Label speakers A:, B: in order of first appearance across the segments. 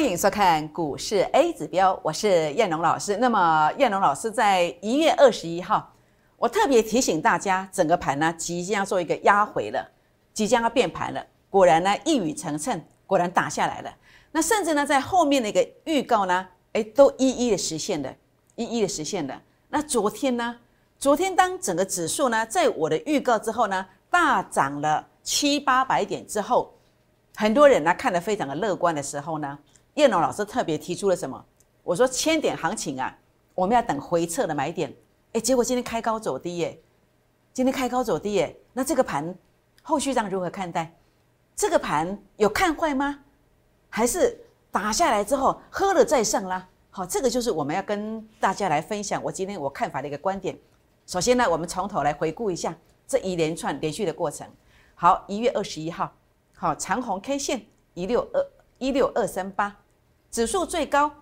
A: 欢迎收看股市 A 指标，我是燕龙老师。那么燕龙老师在一月二十一号，我特别提醒大家，整个盘呢即将要做一个压回了，即将要变盘了。果然呢一语成谶，果然打下来了。那甚至呢在后面的一个预告呢，哎，都一一的实现了，一一的实现了。那昨天呢，昨天当整个指数呢在我的预告之后呢，大涨了七八百点之后，很多人呢看得非常的乐观的时候呢。叶龙老师特别提出了什么？我说千点行情啊，我们要等回撤的买点。哎，结果今天开高走低耶，今天开高走低耶。那这个盘后续上如何看待？这个盘有看坏吗？还是打下来之后喝了再上啦？好，这个就是我们要跟大家来分享我今天我看法的一个观点。首先呢，我们从头来回顾一下这一连串连续的过程。好，一月二十一号，好长红 K 线一六二一六二三八。指数最高，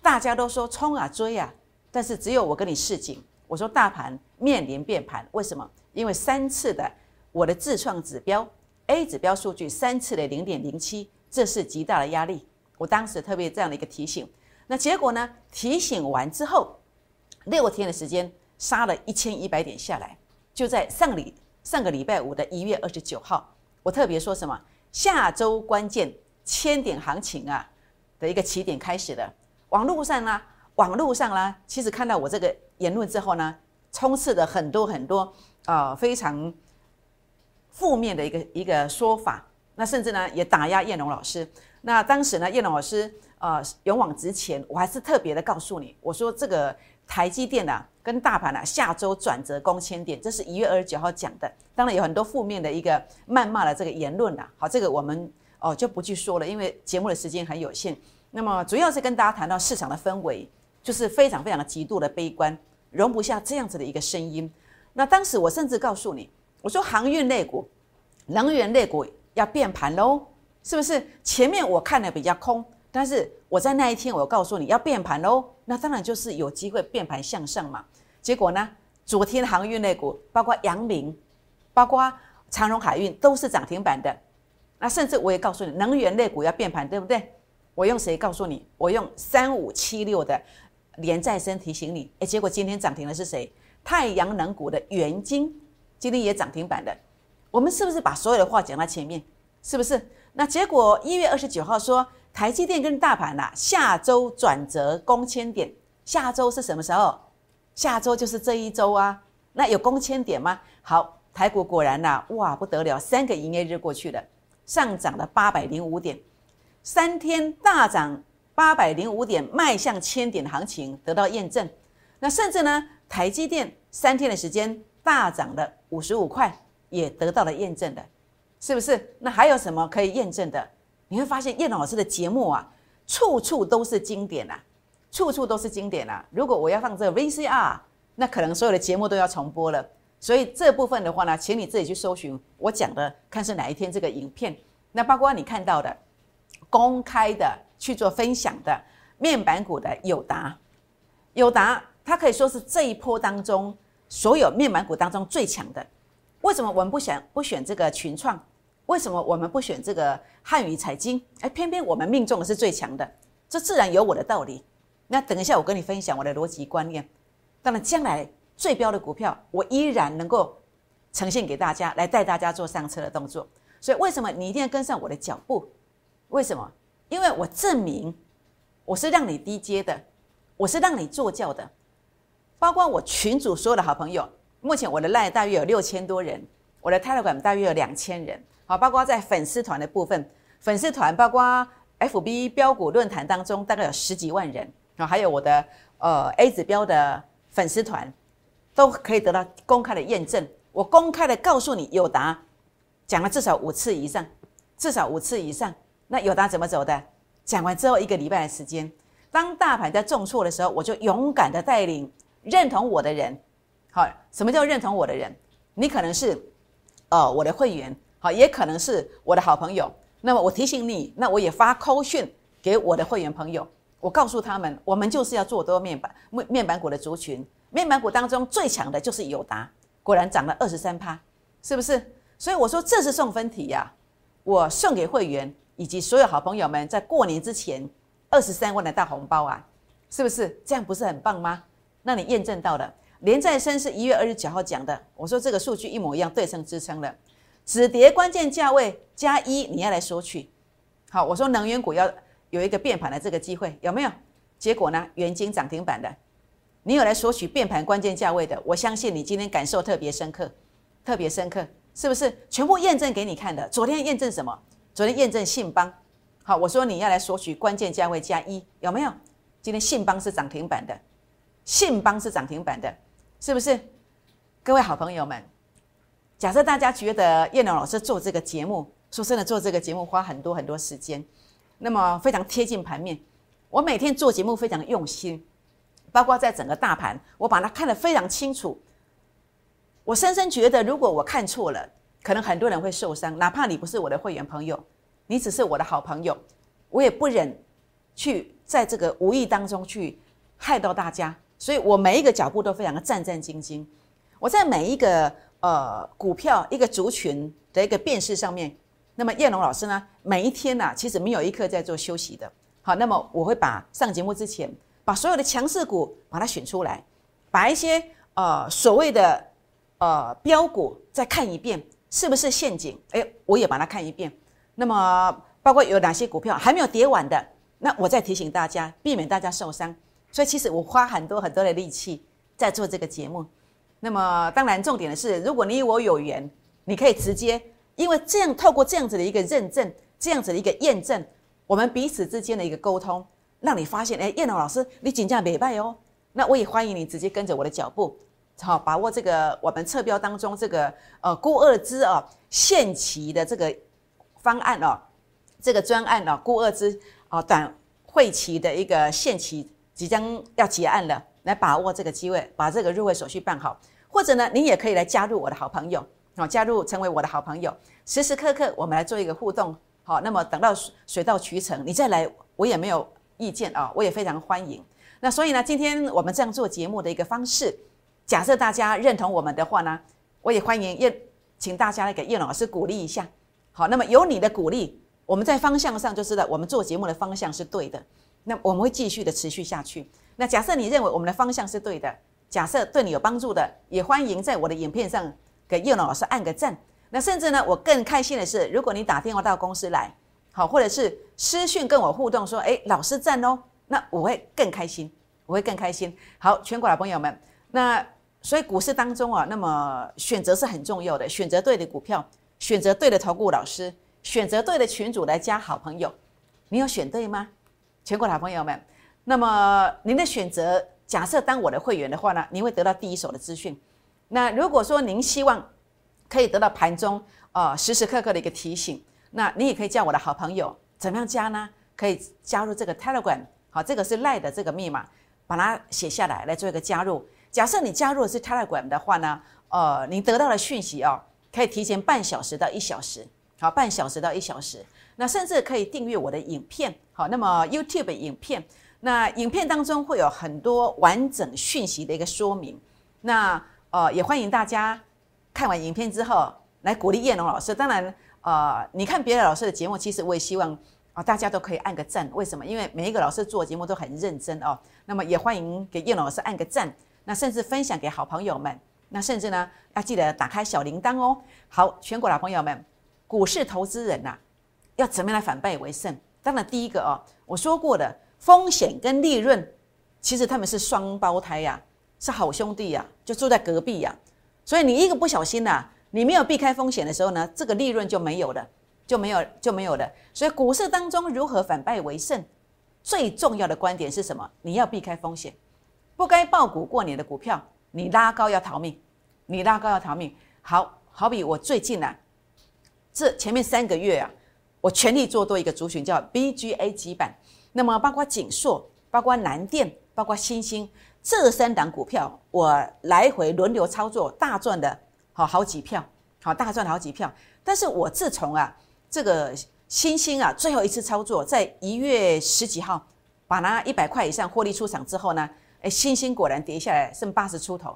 A: 大家都说冲啊追啊，但是只有我跟你示警，我说大盘面临变盘，为什么？因为三次的我的自创指标 A 指标数据三次的零点零七，这是极大的压力。我当时特别这样的一个提醒，那结果呢？提醒完之后，六天的时间杀了一千一百点下来，就在上礼上个礼拜五的一月二十九号，我特别说什么？下周关键千点行情啊！的一个起点开始的，网络上呢，网络上呢，其实看到我这个言论之后呢，充斥着很多很多啊非常负面的一个一个说法，那甚至呢也打压叶龙老师。那当时呢，叶龙老师呃勇往直前，我还是特别的告诉你，我说这个台积电啊跟大盘啊下周转折攻千点，这是一月二十九号讲的。当然有很多负面的一个谩骂的这个言论啦，好，这个我们。哦，就不去说了，因为节目的时间很有限。那么主要是跟大家谈到市场的氛围，就是非常非常的极度的悲观，容不下这样子的一个声音。那当时我甚至告诉你，我说航运类股、能源类股要变盘喽，是不是？前面我看的比较空，但是我在那一天我告诉你要变盘喽，那当然就是有机会变盘向上嘛。结果呢，昨天航运类股，包括阳明、包括长荣海运，都是涨停板的。那甚至我也告诉你，能源类股要变盘，对不对？我用谁告诉你？我用三五七六的连再生提醒你。哎，结果今天涨停的是谁？太阳能股的元晶今天也涨停板的。我们是不是把所有的话讲在前面？是不是？那结果一月二十九号说，台积电跟大盘呐，下周转折攻千点。下周是什么时候？下周就是这一周啊。那有攻千点吗？好，台股果然呐，哇，不得了，三个营业日过去了。上涨了八百零五点，三天大涨八百零五点，迈向千点的行情得到验证。那甚至呢，台积电三天的时间大涨了五十五块，也得到了验证的，是不是？那还有什么可以验证的？你会发现叶老师的节目啊，处处都是经典啊，处处都是经典啊。如果我要放这个 VCR，那可能所有的节目都要重播了。所以这部分的话呢，请你自己去搜寻我讲的，看是哪一天这个影片。那包括你看到的公开的去做分享的面板股的友达，友达它可以说是这一波当中所有面板股当中最强的。为什么我们不选不选这个群创？为什么我们不选这个汉语财经？哎，偏偏我们命中的是最强的，这自然有我的道理。那等一下我跟你分享我的逻辑观念。当然将来。最标的股票，我依然能够呈现给大家，来带大家做上车的动作。所以，为什么你一定要跟上我的脚步？为什么？因为我证明我是让你低阶的，我是让你坐轿的。包括我群主所有的好朋友，目前我的 line 大约有六千多人，我的 telegram 大约有两千人。好，包括在粉丝团的部分，粉丝团包括 FB 标股论坛当中，大概有十几万人。啊，还有我的呃 A 指标的粉丝团。都可以得到公开的验证。我公开的告诉你，友达讲了至少五次以上，至少五次以上。那友达怎么走的？讲完之后一个礼拜的时间，当大盘在重挫的时候，我就勇敢的带领认同我的人。好，什么叫认同我的人？你可能是呃我的会员，好，也可能是我的好朋友。那么我提醒你，那我也发扣讯给我的会员朋友，我告诉他们，我们就是要做多面板面面板股的族群。面板股当中最强的就是友达，果然涨了二十三趴，是不是？所以我说这是送分题呀，我送给会员以及所有好朋友们，在过年之前二十三万的大红包啊，是不是？这样不是很棒吗？那你验证到了。连再生是一月二十九号讲的，我说这个数据一模一样，对称支撑了。止跌关键价位加一，你要来索取。好，我说能源股要有一个变盘的这个机会，有没有？结果呢？元金涨停板的，你有来索取变盘关键价位的，我相信你今天感受特别深刻，特别深刻，是不是？全部验证给你看的。昨天验证什么？昨天验证信邦。好，我说你要来索取关键价位加一，有没有？今天信邦是涨停板的，信邦是涨停板的。是不是？各位好朋友们，假设大家觉得叶龙老师做这个节目，说真的，做这个节目花很多很多时间，那么非常贴近盘面。我每天做节目非常用心，包括在整个大盘，我把它看得非常清楚。我深深觉得，如果我看错了，可能很多人会受伤。哪怕你不是我的会员朋友，你只是我的好朋友，我也不忍去在这个无意当中去害到大家。所以我每一个脚步都非常的战战兢兢。我在每一个呃股票一个族群的一个辨识上面，那么叶龙老师呢，每一天呢，其实没有一刻在做休息的。好，那么我会把上节目之前，把所有的强势股把它选出来，把一些呃所谓的呃标股再看一遍，是不是陷阱？哎，我也把它看一遍。那么包括有哪些股票还没有跌完的，那我再提醒大家，避免大家受伤。所以其实我花很多很多的力气在做这个节目，那么当然重点的是，如果你与我有缘，你可以直接，因为这样透过这样子的一个认证，这样子的一个验证，我们彼此之间的一个沟通，让你发现，哎，燕龙老师，你紧张没败哦，那我也欢迎你直接跟着我的脚步，好，把握这个我们测标当中这个呃估二支哦限期的这个方案哦，这个专案哦估二支哦短会期的一个限期。即将要结案了，来把握这个机会，把这个入会手续办好，或者呢，你也可以来加入我的好朋友，好，加入成为我的好朋友，时时刻刻我们来做一个互动，好，那么等到水到渠成，你再来，我也没有意见啊，我也非常欢迎。那所以呢，今天我们这样做节目的一个方式，假设大家认同我们的话呢，我也欢迎叶，请大家来给叶老师鼓励一下，好，那么有你的鼓励，我们在方向上就知道我们做节目的方向是对的。那我们会继续的持续下去。那假设你认为我们的方向是对的，假设对你有帮助的，也欢迎在我的影片上给叶老师按个赞。那甚至呢，我更开心的是，如果你打电话到公司来，好，或者是私讯跟我互动说，哎，老师赞哦，那我会更开心，我会更开心。好，全国的朋友们，那所以股市当中啊，那么选择是很重要的，选择对的股票，选择对的投顾老师，选择对的群主来加好朋友，你有选对吗？全国老朋友们，那么您的选择，假设当我的会员的话呢，您会得到第一手的资讯。那如果说您希望可以得到盘中呃时时刻刻的一个提醒，那你也可以叫我的好朋友，怎么样加呢？可以加入这个 Telegram，好，这个是赖的这个密码，把它写下来来做一个加入。假设你加入的是 Telegram 的话呢，呃，你得到的讯息哦，可以提前半小时到一小时，好，半小时到一小时。那甚至可以订阅我的影片，好，那么 YouTube 影片，那影片当中会有很多完整讯息的一个说明。那呃，也欢迎大家看完影片之后来鼓励叶龙老师。当然，呃，你看别的老师的节目，其实我也希望啊，大家都可以按个赞。为什么？因为每一个老师做节目都很认真哦。那么也欢迎给叶老师按个赞，那甚至分享给好朋友们。那甚至呢，要记得打开小铃铛哦。好，全国老朋友们，股市投资人呐。要怎么样来反败为胜？当然，第一个哦，我说过的风险跟利润，其实他们是双胞胎呀，是好兄弟呀，就住在隔壁呀。所以你一个不小心呐，你没有避开风险的时候呢，这个利润就没有了，就没有就没有了。所以股市当中如何反败为胜，最重要的观点是什么？你要避开风险，不该爆股过年的股票，你拉高要逃命，你拉高要逃命。好好比我最近啊，这前面三个月啊。我全力做多一个族群，叫 BGA 基板，那么包括景硕、包括南电、包括新兴这三档股票，我来回轮流操作，大赚的好好几票，好大赚好几票。但是我自从啊这个新兴啊最后一次操作，在一月十几号把它一百块以上获利出场之后呢，哎，新兴果然跌下来剩八十出头，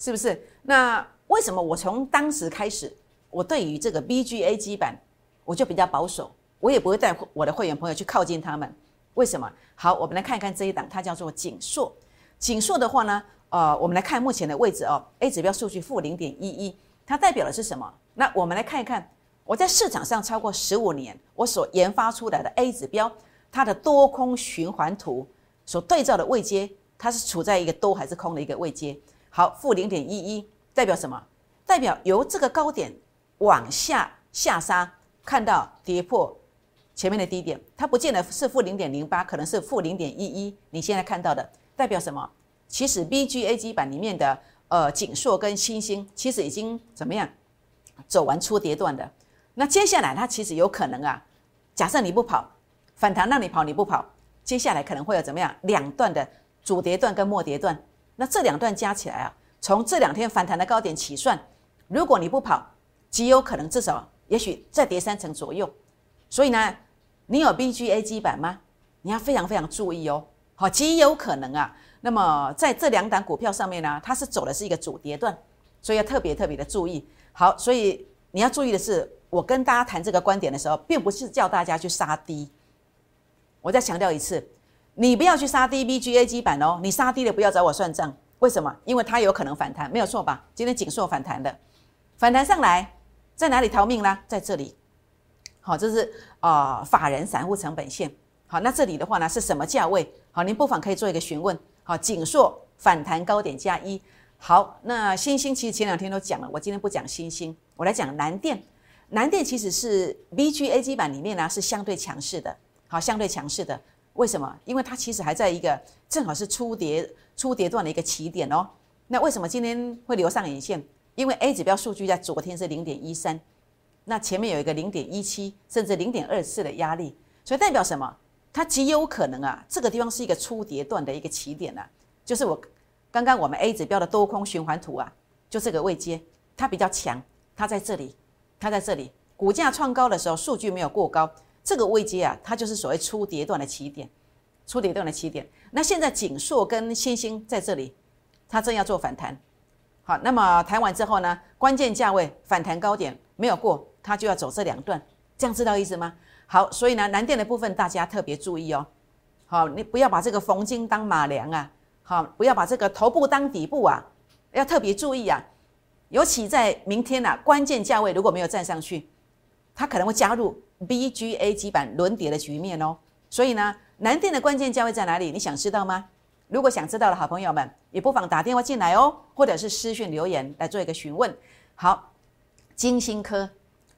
A: 是不是？那为什么我从当时开始，我对于这个 BGA 基板？我就比较保守，我也不会带我的会员朋友去靠近他们，为什么？好，我们来看一看这一档，它叫做锦硕。锦硕的话呢，呃，我们来看目前的位置哦，A 指标数据负零点一一，它代表的是什么？那我们来看一看，我在市场上超过十五年，我所研发出来的 A 指标，它的多空循环图所对照的位阶，它是处在一个多还是空的一个位阶？好，负零点一一代表什么？代表由这个高点往下下杀，看到跌破前面的低点，它不见得是负零点零八，可能是负零点一一。你现在看到的代表什么？其实 BGA 基板里面的呃锦硕跟星星，其实已经怎么样走完初跌段的。那接下来它其实有可能啊，假设你不跑反弹让你跑你不跑，接下来可能会有怎么样两段的主跌段跟末跌段。那这两段加起来啊，从这两天反弹的高点起算。如果你不跑，极有可能至少也许再跌三成左右。所以呢，你有 BGA 基板吗？你要非常非常注意哦。好，极有可能啊。那么在这两档股票上面呢，它是走的是一个主跌段，所以要特别特别的注意。好，所以你要注意的是，我跟大家谈这个观点的时候，并不是叫大家去杀低。我再强调一次，你不要去杀低 BGA 基板哦。你杀低了，不要找我算账。为什么？因为它有可能反弹，没有错吧？今天紧缩反弹的。反弹上来，在哪里逃命啦？在这里，好，这是啊，法人散户成本线。好，那这里的话呢，是什么价位？好，您不妨可以做一个询问。好，锦硕反弹高点加一。好，那星星其实前两天都讲了，我今天不讲星星，我来讲南电。南电其实是 BGA 基板里面呢是相对强势的。好，相对强势的，为什么？因为它其实还在一个正好是初跌初跌段的一个起点哦。那为什么今天会留上影线？因为 A 指标数据在昨天是零点一三，那前面有一个零点一七，甚至零点二四的压力，所以代表什么？它极有可能啊，这个地方是一个初跌段的一个起点啊，就是我刚刚我们 A 指标的多空循环图啊，就这个位阶，它比较强，它在这里，它在这里，股价创高的时候，数据没有过高，这个位阶啊，它就是所谓初跌段的起点，初跌段的起点。那现在锦硕跟星星在这里，它正要做反弹。好，那么弹完之后呢？关键价位反弹高点没有过，它就要走这两段，这样知道意思吗？好，所以呢，南电的部分大家特别注意哦。好，你不要把这个逢金当马良啊，好，不要把这个头部当底部啊，要特别注意啊。尤其在明天呐，关键价位如果没有站上去，它可能会加入 BGA 基板轮跌的局面哦。所以呢，南电的关键价位在哪里？你想知道吗？如果想知道的好朋友们，也不妨打电话进来哦，或者是私讯留言来做一个询问。好，金星科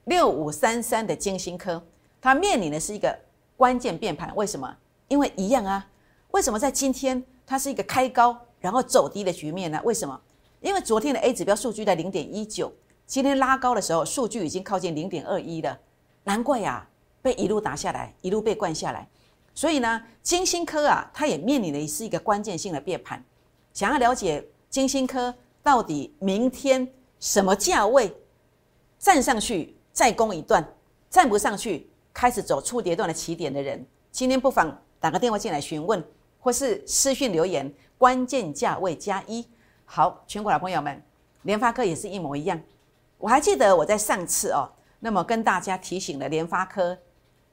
A: 六五三三的金星科，它面临的是一个关键变盘。为什么？因为一样啊。为什么在今天它是一个开高然后走低的局面呢？为什么？因为昨天的 A 指标数据在零点一九，今天拉高的时候数据已经靠近零点二一了，难怪呀，被一路打下来，一路被灌下来。所以呢，金星科啊，它也面临的是一个关键性的变盘。想要了解金星科到底明天什么价位站上去再攻一段，站不上去开始走初跌段的起点的人，今天不妨打个电话进来询问，或是私讯留言，关键价位加一。好，全国老朋友们，联发科也是一模一样。我还记得我在上次哦，那么跟大家提醒了联发科，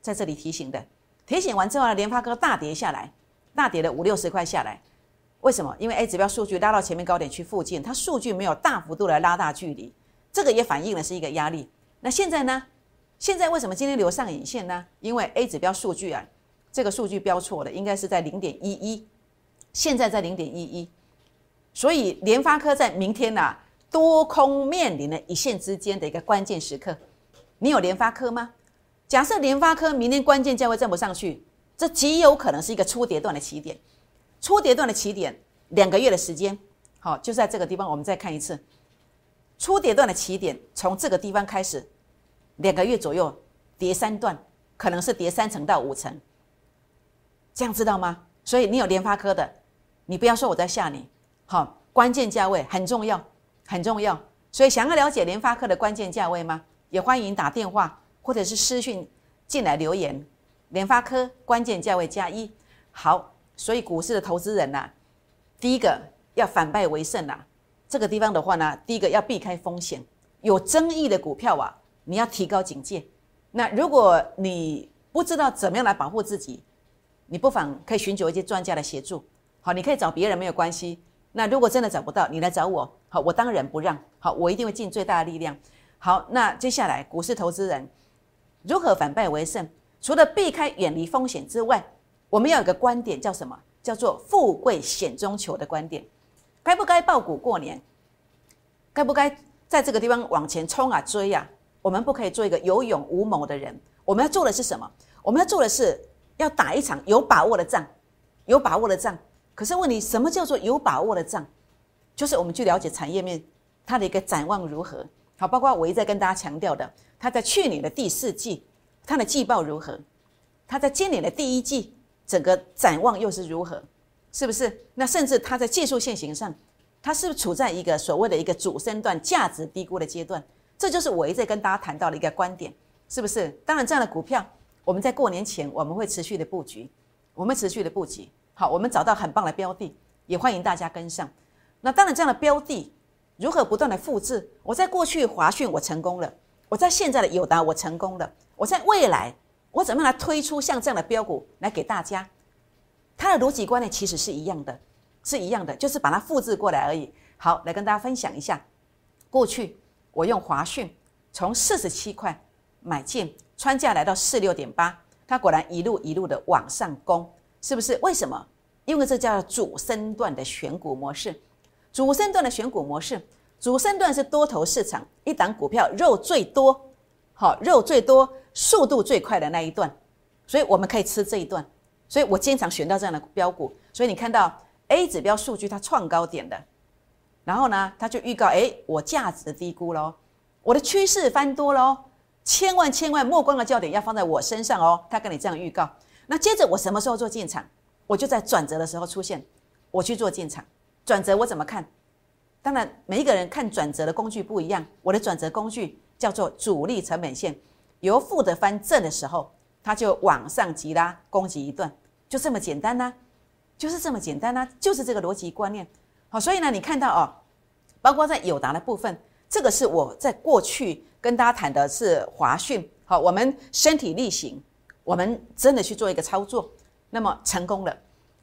A: 在这里提醒的。提醒完之后呢，联发科大跌下来，大跌了五六十块下来。为什么？因为 A 指标数据拉到前面高点区附近，它数据没有大幅度的拉大距离，这个也反映了是一个压力。那现在呢？现在为什么今天留上影线呢？因为 A 指标数据啊，这个数据标错了，应该是在零点一一，现在在零点一一，所以联发科在明天呐，多空面临了一线之间的一个关键时刻。你有联发科吗？假设联发科明天关键价位站不上去，这极有可能是一个初跌段的起点。初跌段的起点，两个月的时间，好，就在这个地方。我们再看一次，初跌段的起点从这个地方开始，两个月左右跌三段，可能是跌三成到五成，这样知道吗？所以你有联发科的，你不要说我在吓你，好，关键价位很重要，很重要。所以想要了解联发科的关键价位吗？也欢迎打电话。或者是私讯进来留言，联发科关键价位加一，好，所以股市的投资人呐，第一个要反败为胜呐，这个地方的话呢，第一个要避开风险，有争议的股票啊，你要提高警戒。那如果你不知道怎么样来保护自己，你不妨可以寻求一些专家的协助。好，你可以找别人没有关系。那如果真的找不到，你来找我。好，我当仁不让。好，我一定会尽最大的力量。好，那接下来股市投资人如何反败为胜？除了避开远离风险之外，我们要有个观点，叫什么？叫做富贵险中求的观点。该不该爆股过年？该不该在这个地方往前冲啊追啊？我们不可以做一个有勇无谋的人。我们要做的是什么？我们要做的是要打一场有把握的仗，有把握的仗。可是问你，什么叫做有把握的仗？就是我们去了解产业面，它的一个展望如何？好，包括我一再跟大家强调的，它在去年的第四季，它的季报如何？它在今年的第一季，整个展望又是如何？是不是？那甚至它在技术线型上，它是不是处在一个所谓的一个主升段价值低估的阶段？这就是我一再跟大家谈到的一个观点，是不是？当然，这样的股票，我们在过年前我们会持续的布局，我们持续的布局。好，我们找到很棒的标的，也欢迎大家跟上。那当然，这样的标的如何不断的复制？我在过去华讯我成功了，我在现在的友达我成功了，我在未来我怎么样来推出像这样的标股来给大家？它的逻辑观念其实是一样的，是一样的，就是把它复制过来而已。好，来跟大家分享一下，过去我用华讯从四十七块买进，穿价来到四六点八，它果然一路一路的往上攻。是不是？为什么？因为这叫主升段的选股模式。主升段的选股模式，主升段是多头市场一档股票肉最多，好肉最多、速度最快的那一段，所以我们可以吃这一段。所以我经常选到这样的标股。所以你看到 A 指标数据它创高点的，然后呢，他就预告：哎，我价值低估喽，我的趋势翻多喽，千万千万目光的焦点要放在我身上哦。他跟你这样预告。那接着我什么时候做进场？我就在转折的时候出现，我去做进场。转折我怎么看？当然每一个人看转折的工具不一样。我的转折工具叫做主力成本线，由负的翻正的时候，它就往上急拉攻击一段，就这么简单呐，就是这么简单呐，就是这个逻辑观念。好，所以呢，你看到哦，包括在友达的部分，这个是我在过去跟大家谈的是华讯。好，我们身体力行。我们真的去做一个操作，那么成功了。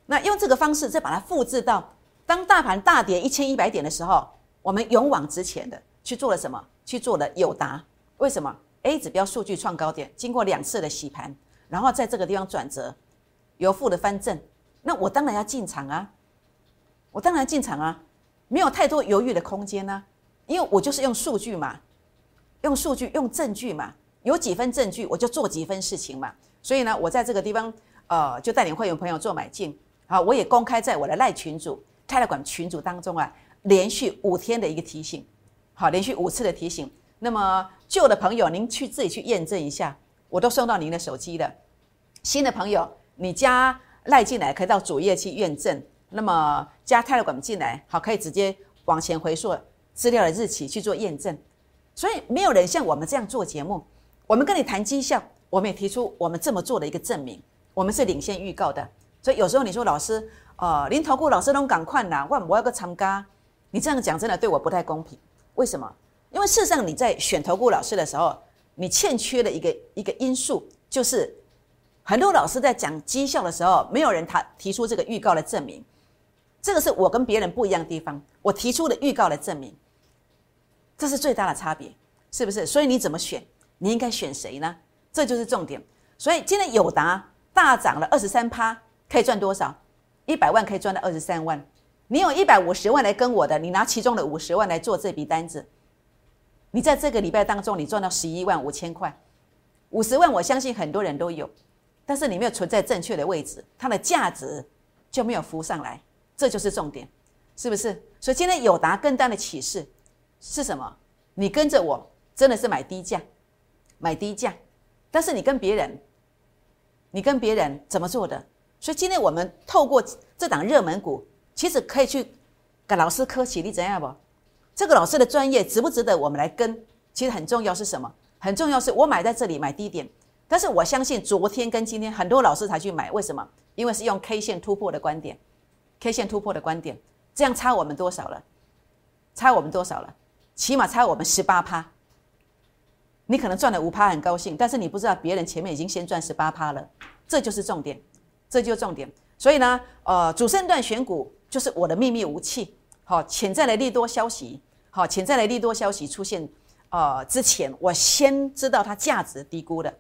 A: 那用这个方式再把它复制到当大盘大跌一千一百点的时候，我们勇往直前的去做了什么？去做了友达。为什么？A 指标数据创高点，经过两次的洗盘，然后在这个地方转折，由负的翻正。那我当然要进场啊！我当然进场啊！没有太多犹豫的空间呢，因为我就是用数据嘛，用数据，用证据嘛，有几分证据我就做几分事情嘛。所以呢，我在这个地方，呃，就带领会员朋友做买进。好，我也公开在我的赖群组、泰勒管群组当中啊，连续五天的一个提醒，好，连续五次的提醒。那么旧的朋友，您去自己去验证一下，我都送到您的手机了。新的朋友，你加赖进来，可以到主页去验证。那么加泰勒管进来，好，可以直接往前回溯资料的日期去做验证。所以没有人像我们这样做节目，我们跟你谈绩效。我们也提出我们这么做的一个证明，我们是领先预告的。所以有时候你说老师，呃，林投顾老师都赶快呐，万我要个参加，你这样讲真的对我不太公平。为什么？因为事实上你在选投顾老师的时候，你欠缺的一个一个因素，就是很多老师在讲绩效的时候，没有人他提出这个预告的证明。这个是我跟别人不一样的地方，我提出的预告来证明，这是最大的差别，是不是？所以你怎么选？你应该选谁呢？这就是重点，所以今天友达大涨了二十三趴，可以赚多少？一百万可以赚到二十三万。你有一百五十万来跟我的，你拿其中的五十万来做这笔单子，你在这个礼拜当中你赚到十一万五千块，五十万我相信很多人都有，但是你没有存在正确的位置，它的价值就没有浮上来，这就是重点，是不是？所以今天友达更大的启示是什么？你跟着我真的是买低价，买低价。但是你跟别人，你跟别人怎么做的？所以今天我们透过这档热门股，其实可以去跟老师科起，你怎样不？这个老师的专业值不值得我们来跟？其实很重要是什么？很重要是我买在这里买低点，但是我相信昨天跟今天很多老师才去买，为什么？因为是用 K 线突破的观点，K 线突破的观点，这样差我们多少了？差我们多少了？起码差我们十八趴。你可能赚了五趴很高兴，但是你不知道别人前面已经先赚十八趴了，这就是重点。这就是重点。所以呢，呃，主升段选股就是我的秘密武器。好，潜在的利多消息，好，潜在的利多消息出现，呃，之前我先知道它价值低估的，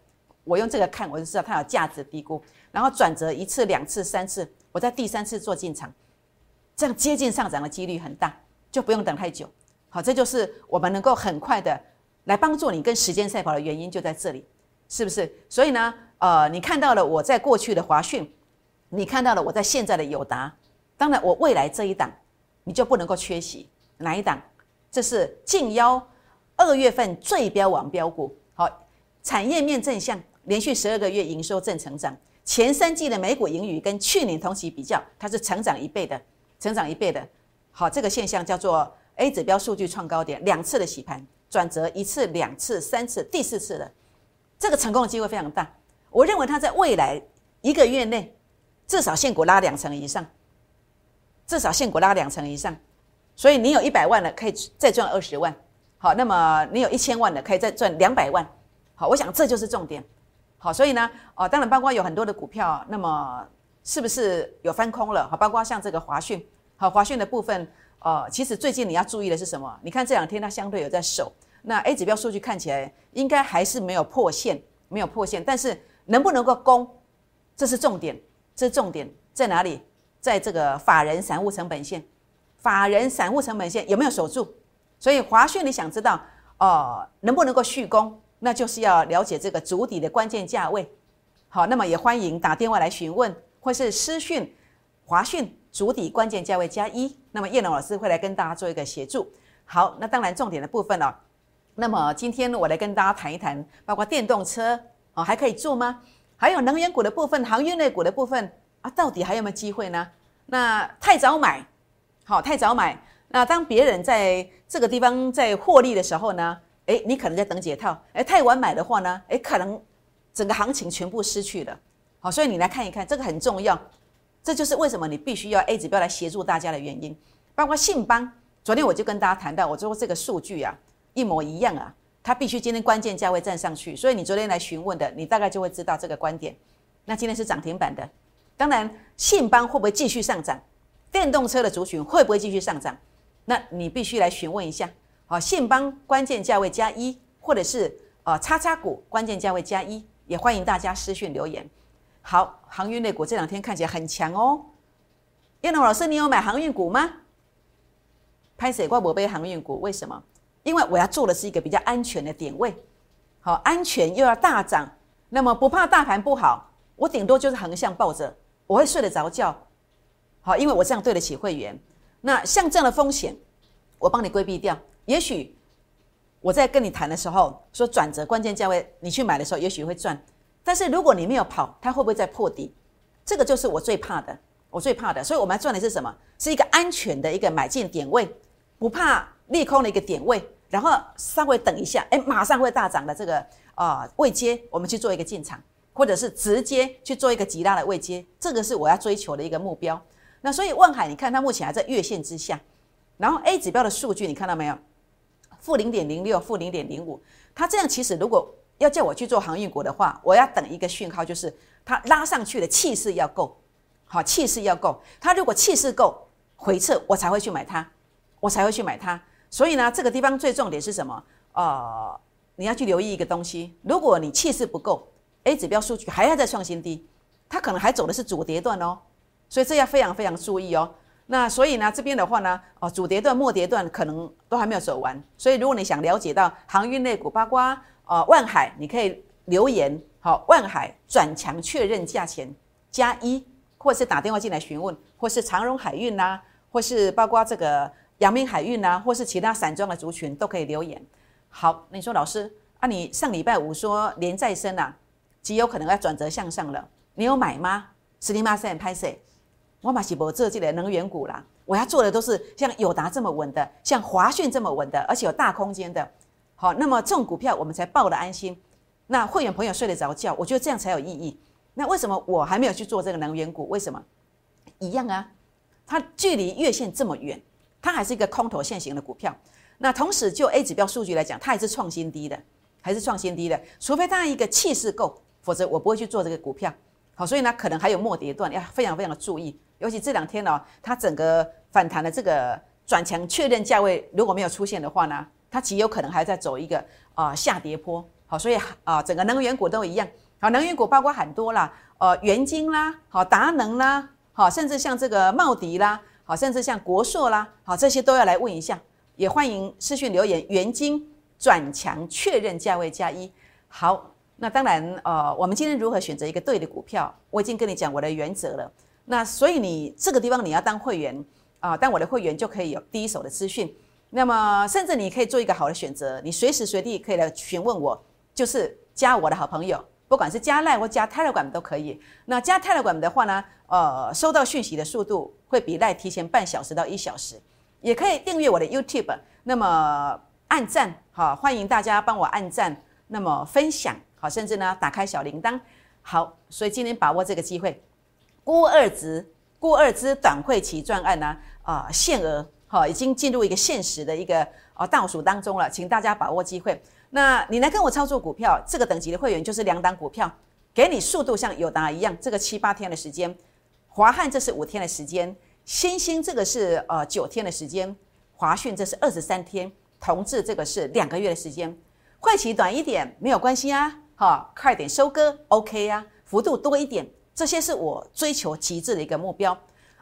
A: 我用这个看，我就知道它有价值低估，然后转折一次、两次、三次，我在第三次做进场，这样接近上涨的几率很大，就不用等太久。好，这就是我们能够很快的来帮助你跟时间赛跑的原因就在这里，是不是？所以呢，呃，你看到了我在过去的华讯，你看到了我在现在的友达，当然我未来这一档。你就不能够缺席哪一档？这是近幺二月份最标王标股，好，产业面正向，连续十二个月营收正成长，前三季的每股盈余跟去年同期比较，它是成长一倍的，成长一倍的。好，这个现象叫做 A 指标数据创高点，两次的洗盘转折，一次、两次、三次、第四次的，这个成功的机会非常大。我认为它在未来一个月内至少现股拉两成以上。至少现股拉两成以上，所以你有一百万的可以再赚二十万，好，那么你有一千万的可以再赚两百万，好，我想这就是重点，好，所以呢，哦，当然包括有很多的股票，那么是不是有翻空了？好，包括像这个华讯，好，华讯的部分，呃，其实最近你要注意的是什么？你看这两天它相对有在守，那 A 指标数据看起来应该还是没有破线，没有破线，但是能不能够攻，这是重点，这是重点在哪里？在这个法人散户成本线，法人散户成本线有没有守住？所以华讯你想知道哦，能不能够续攻？那就是要了解这个主底的关键价位。好，那么也欢迎打电话来询问，或是私讯华讯主底关键价位加一。那么叶龙老师会来跟大家做一个协助。好，那当然重点的部分了。那么今天我来跟大家谈一谈，包括电动车哦，还可以做吗？还有能源股的部分，航运类股的部分。啊，到底还有没有机会呢？那太早买，好，太早买。那当别人在这个地方在获利的时候呢？诶，你可能在等解套。诶，太晚买的话呢？诶，可能整个行情全部失去了。好，所以你来看一看，这个很重要。这就是为什么你必须要 A 指标来协助大家的原因。包括信邦，昨天我就跟大家谈到，我说这个数据啊，一模一样啊，它必须今天关键价位站上去。所以你昨天来询问的，你大概就会知道这个观点。那今天是涨停板的。当然，信邦会不会继续上涨？电动车的族群会不会继续上涨？那你必须来询问一下。好，信邦关键价位加一，或者是呃叉叉股关键价位加一，也欢迎大家私讯留言。好，航运类股这两天看起来很强哦。叶龙老师，你有买航运股吗？拍水怪我背航运股，为什么？因为我要做的是一个比较安全的点位。好，安全又要大涨，那么不怕大盘不好，我顶多就是横向抱着。我会睡得着觉，好，因为我这样对得起会员。那像这样的风险，我帮你规避掉。也许我在跟你谈的时候说转折关键价位，你去买的时候也许会赚。但是如果你没有跑，它会不会再破底？这个就是我最怕的，我最怕的。所以我们要赚的是什么？是一个安全的一个买进点位，不怕利空的一个点位，然后稍微等一下，哎，马上会大涨的这个啊位阶，我们去做一个进场。或者是直接去做一个极大的位阶，这个是我要追求的一个目标。那所以万海，你看它目前还在月线之下，然后 A 指标的数据你看到没有？负零点零六，负零点零五。它这样其实如果要叫我去做航运股的话，我要等一个讯号，就是它拉上去的气势要够，好，气势要够。它如果气势够，回撤我才会去买它，我才会去买它。所以呢，这个地方最重点是什么？呃，你要去留意一个东西，如果你气势不够。A 指标数据还要再创新低，它可能还走的是主跌段哦，所以这要非常非常注意哦。那所以呢，这边的话呢，哦，主跌段、末跌段可能都还没有走完，所以如果你想了解到航运类股，包括呃万海，你可以留言好，万海转强确认价钱加一，或是打电话进来询问，或是长荣海运呐，或是包括这个阳明海运呐，或是其他散装的族群都可以留言。好，你说老师啊，你上礼拜五说连再生啊？极有可能要转折向上了，你有买吗？十零八三拍摄，我买是博这这类能源股啦。我要做的都是像友达这么稳的，像华讯这么稳的，而且有大空间的。好，那么这种股票我们才抱得安心。那会员朋友睡得着觉，我觉得这样才有意义。那为什么我还没有去做这个能源股？为什么？一样啊，它距离月线这么远，它还是一个空头线型的股票。那同时就 A 指标数据来讲，它也是创新低的，还是创新低的，除非它一个气势够。否则我不会去做这个股票，好，所以呢，可能还有末跌段，要非常非常的注意。尤其这两天呢，它整个反弹的这个转强确认价位如果没有出现的话呢，它极有可能还在走一个啊下跌坡。好，所以啊，整个能源股都一样。好，能源股包括很多啦，呃，元晶啦，好，达能啦，好，甚至像这个茂迪啦，好，甚至像国硕啦，好，这些都要来问一下。也欢迎私讯留言，元晶转强确认价位加一。好，那当然，呃，我们今天如何选择一个对的股票，我已经跟你讲我的原则了。那所以你这个地方你要当会员啊，当我的会员就可以有第一手的资讯。那么甚至你可以做一个好的选择，你随时随地可以来询问我，就是加我的好朋友，不管是加赖或加 Telegram 都可以。那加 Telegram 的话呢，呃，收到讯息的速度会比赖提前半小时到一小时。也可以订阅我的 YouTube，那么按赞好，欢迎大家帮我按赞，那么分享好，甚至呢打开小铃铛好，所以今天把握这个机会，估二值估二支短会期赚案呢啊限额好，已经进入一个现实的一个啊倒数当中了，请大家把握机会。那你来跟我操作股票，这个等级的会员就是两档股票，给你速度像友达一样，这个七八天的时间，华汉这是五天的时间。新兴这个是呃九天的时间，华讯这是二十三天，同志这个是两个月的时间，会期短一点没有关系啊，哈，快点收割 OK 啊，幅度多一点，这些是我追求极致的一个目标。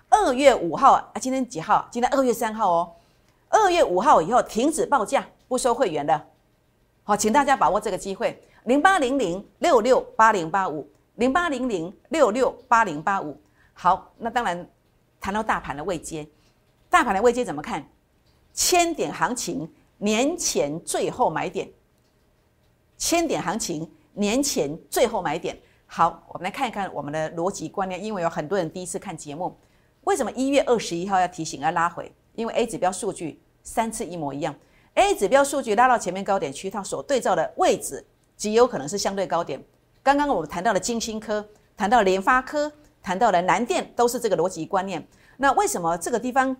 A: 二月五号啊，今天几号？今天二月三号哦。二月五号以后停止报价，不收会员的，好，请大家把握这个机会，零八零零六六八零八五，零八零零六六八零八五。好，那当然。谈到大盘的位阶，大盘的位阶怎么看？千点行情年前最后买点，千点行情年前最后买点。好，我们来看一看我们的逻辑观念，因为有很多人第一次看节目，为什么一月二十一号要提醒要拉回？因为 A 指标数据三次一模一样，A 指标数据拉到前面高点区，它所对照的位置极有可能是相对高点。刚刚我们谈到了金星科，谈到联发科。谈到了南电都是这个逻辑观念，那为什么这个地方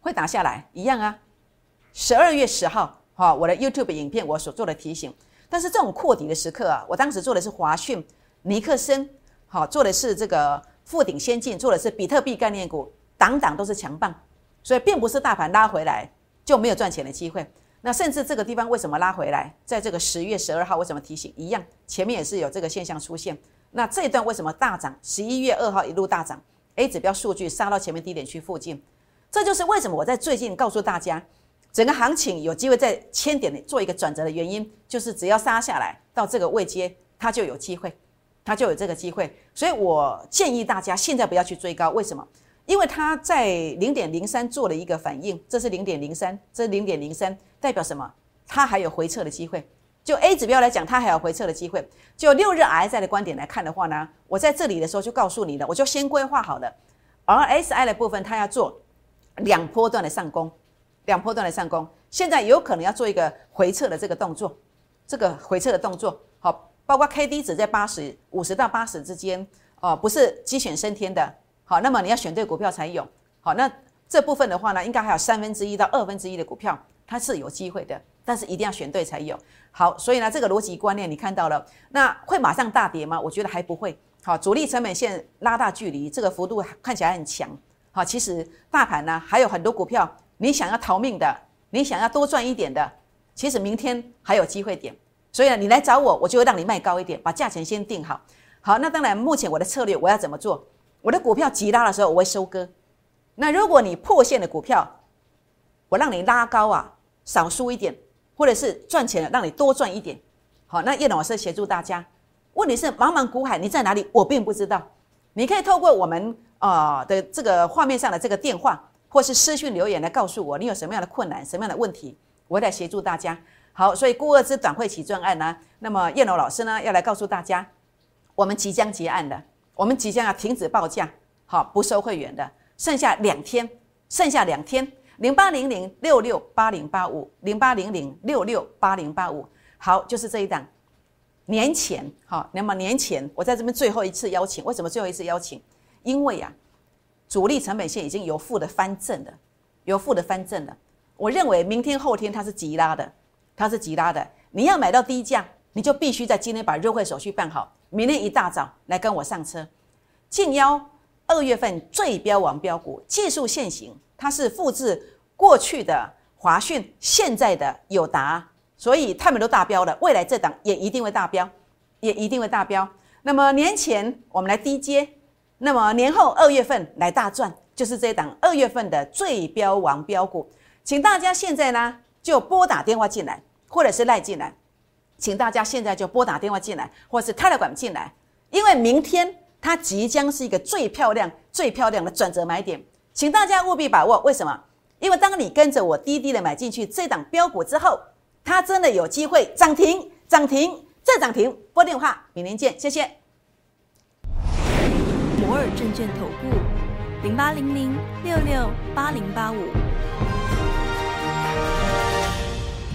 A: 会打下来？一样啊，十二月十号，哈，我的 YouTube 影片我所做的提醒。但是这种扩底的时刻啊，我当时做的是华讯、尼克森，好，做的是这个富鼎先进，做的是比特币概念股，档档都是强棒，所以并不是大盘拉回来就没有赚钱的机会。那甚至这个地方为什么拉回来？在这个十月十二号为什么提醒？一样，前面也是有这个现象出现。那这一段为什么大涨？十一月二号一路大涨，A 指标数据杀到前面低点区附近，这就是为什么我在最近告诉大家，整个行情有机会在千点做一个转折的原因，就是只要杀下来到这个位阶，它就有机会，它就有这个机会。所以我建议大家现在不要去追高，为什么？因为它在零点零三做了一个反应，这是零点零三，这是零点零三，代表什么？它还有回撤的机会。就 A 指标来讲，它还有回撤的机会。就六日 RSI 的观点来看的话呢，我在这里的时候就告诉你了，我就先规划好了。RSI 的部分，它要做两波段的上攻，两波段的上攻。现在有可能要做一个回撤的这个动作，这个回撤的动作，好，包括 K D 值在八十五十到八十之间，哦，不是鸡犬升天的，好，那么你要选对股票才有。好，那这部分的话呢，应该还有三分之一到二分之一的股票，它是有机会的。但是一定要选对才有好，所以呢，这个逻辑观念你看到了，那会马上大跌吗？我觉得还不会。好，主力成本线拉大距离，这个幅度看起来很强。好，其实大盘呢还有很多股票，你想要逃命的，你想要多赚一点的，其实明天还有机会点。所以呢，你来找我，我就会让你卖高一点，把价钱先定好。好，那当然，目前我的策略我要怎么做？我的股票急拉的时候我会收割。那如果你破线的股票，我让你拉高啊，少输一点。或者是赚钱了，让你多赚一点，好，那叶老师协助大家。问题是茫茫股海你在哪里？我并不知道。你可以透过我们啊的这个画面上的这个电话，或是私讯留言来告诉我你有什么样的困难、什么样的问题，我来协助大家。好，所以顾二之短会起专案呢，那么叶龙老师呢要来告诉大家，我们即将结案的，我们即将要停止报价，好，不收会员的，剩下两天，剩下两天。零八零零六六八零八五，零八零零六六八零八五，好，就是这一档。年前，好，那么年前我在这边最后一次邀请，为什么最后一次邀请？因为啊，主力成本线已经由负的翻正了，由负的翻正了。我认为明天后天它是急拉的，它是急拉的。你要买到低价，你就必须在今天把入会手续办好。明天一大早来跟我上车。近幺二月份最标王标股技术线型，它是复制过去的华讯，现在的友达，所以他们都大标了，未来这档也一定会大标，也一定会大标。那么年前我们来低接，那么年后二月份来大赚，就是这档二月份的最标王标股，请大家现在呢就拨打电话进来，或者是赖进来。请大家现在就拨打电话进来，或是开了管进来，因为明天它即将是一个最漂亮、最漂亮的转折买点，请大家务必把握。为什么？因为当你跟着我滴滴的买进去这档标股之后，它真的有机会涨停、涨停再涨停。拨电话，明天见，谢谢。
B: 摩尔证券投顾零八零零六六八零八五。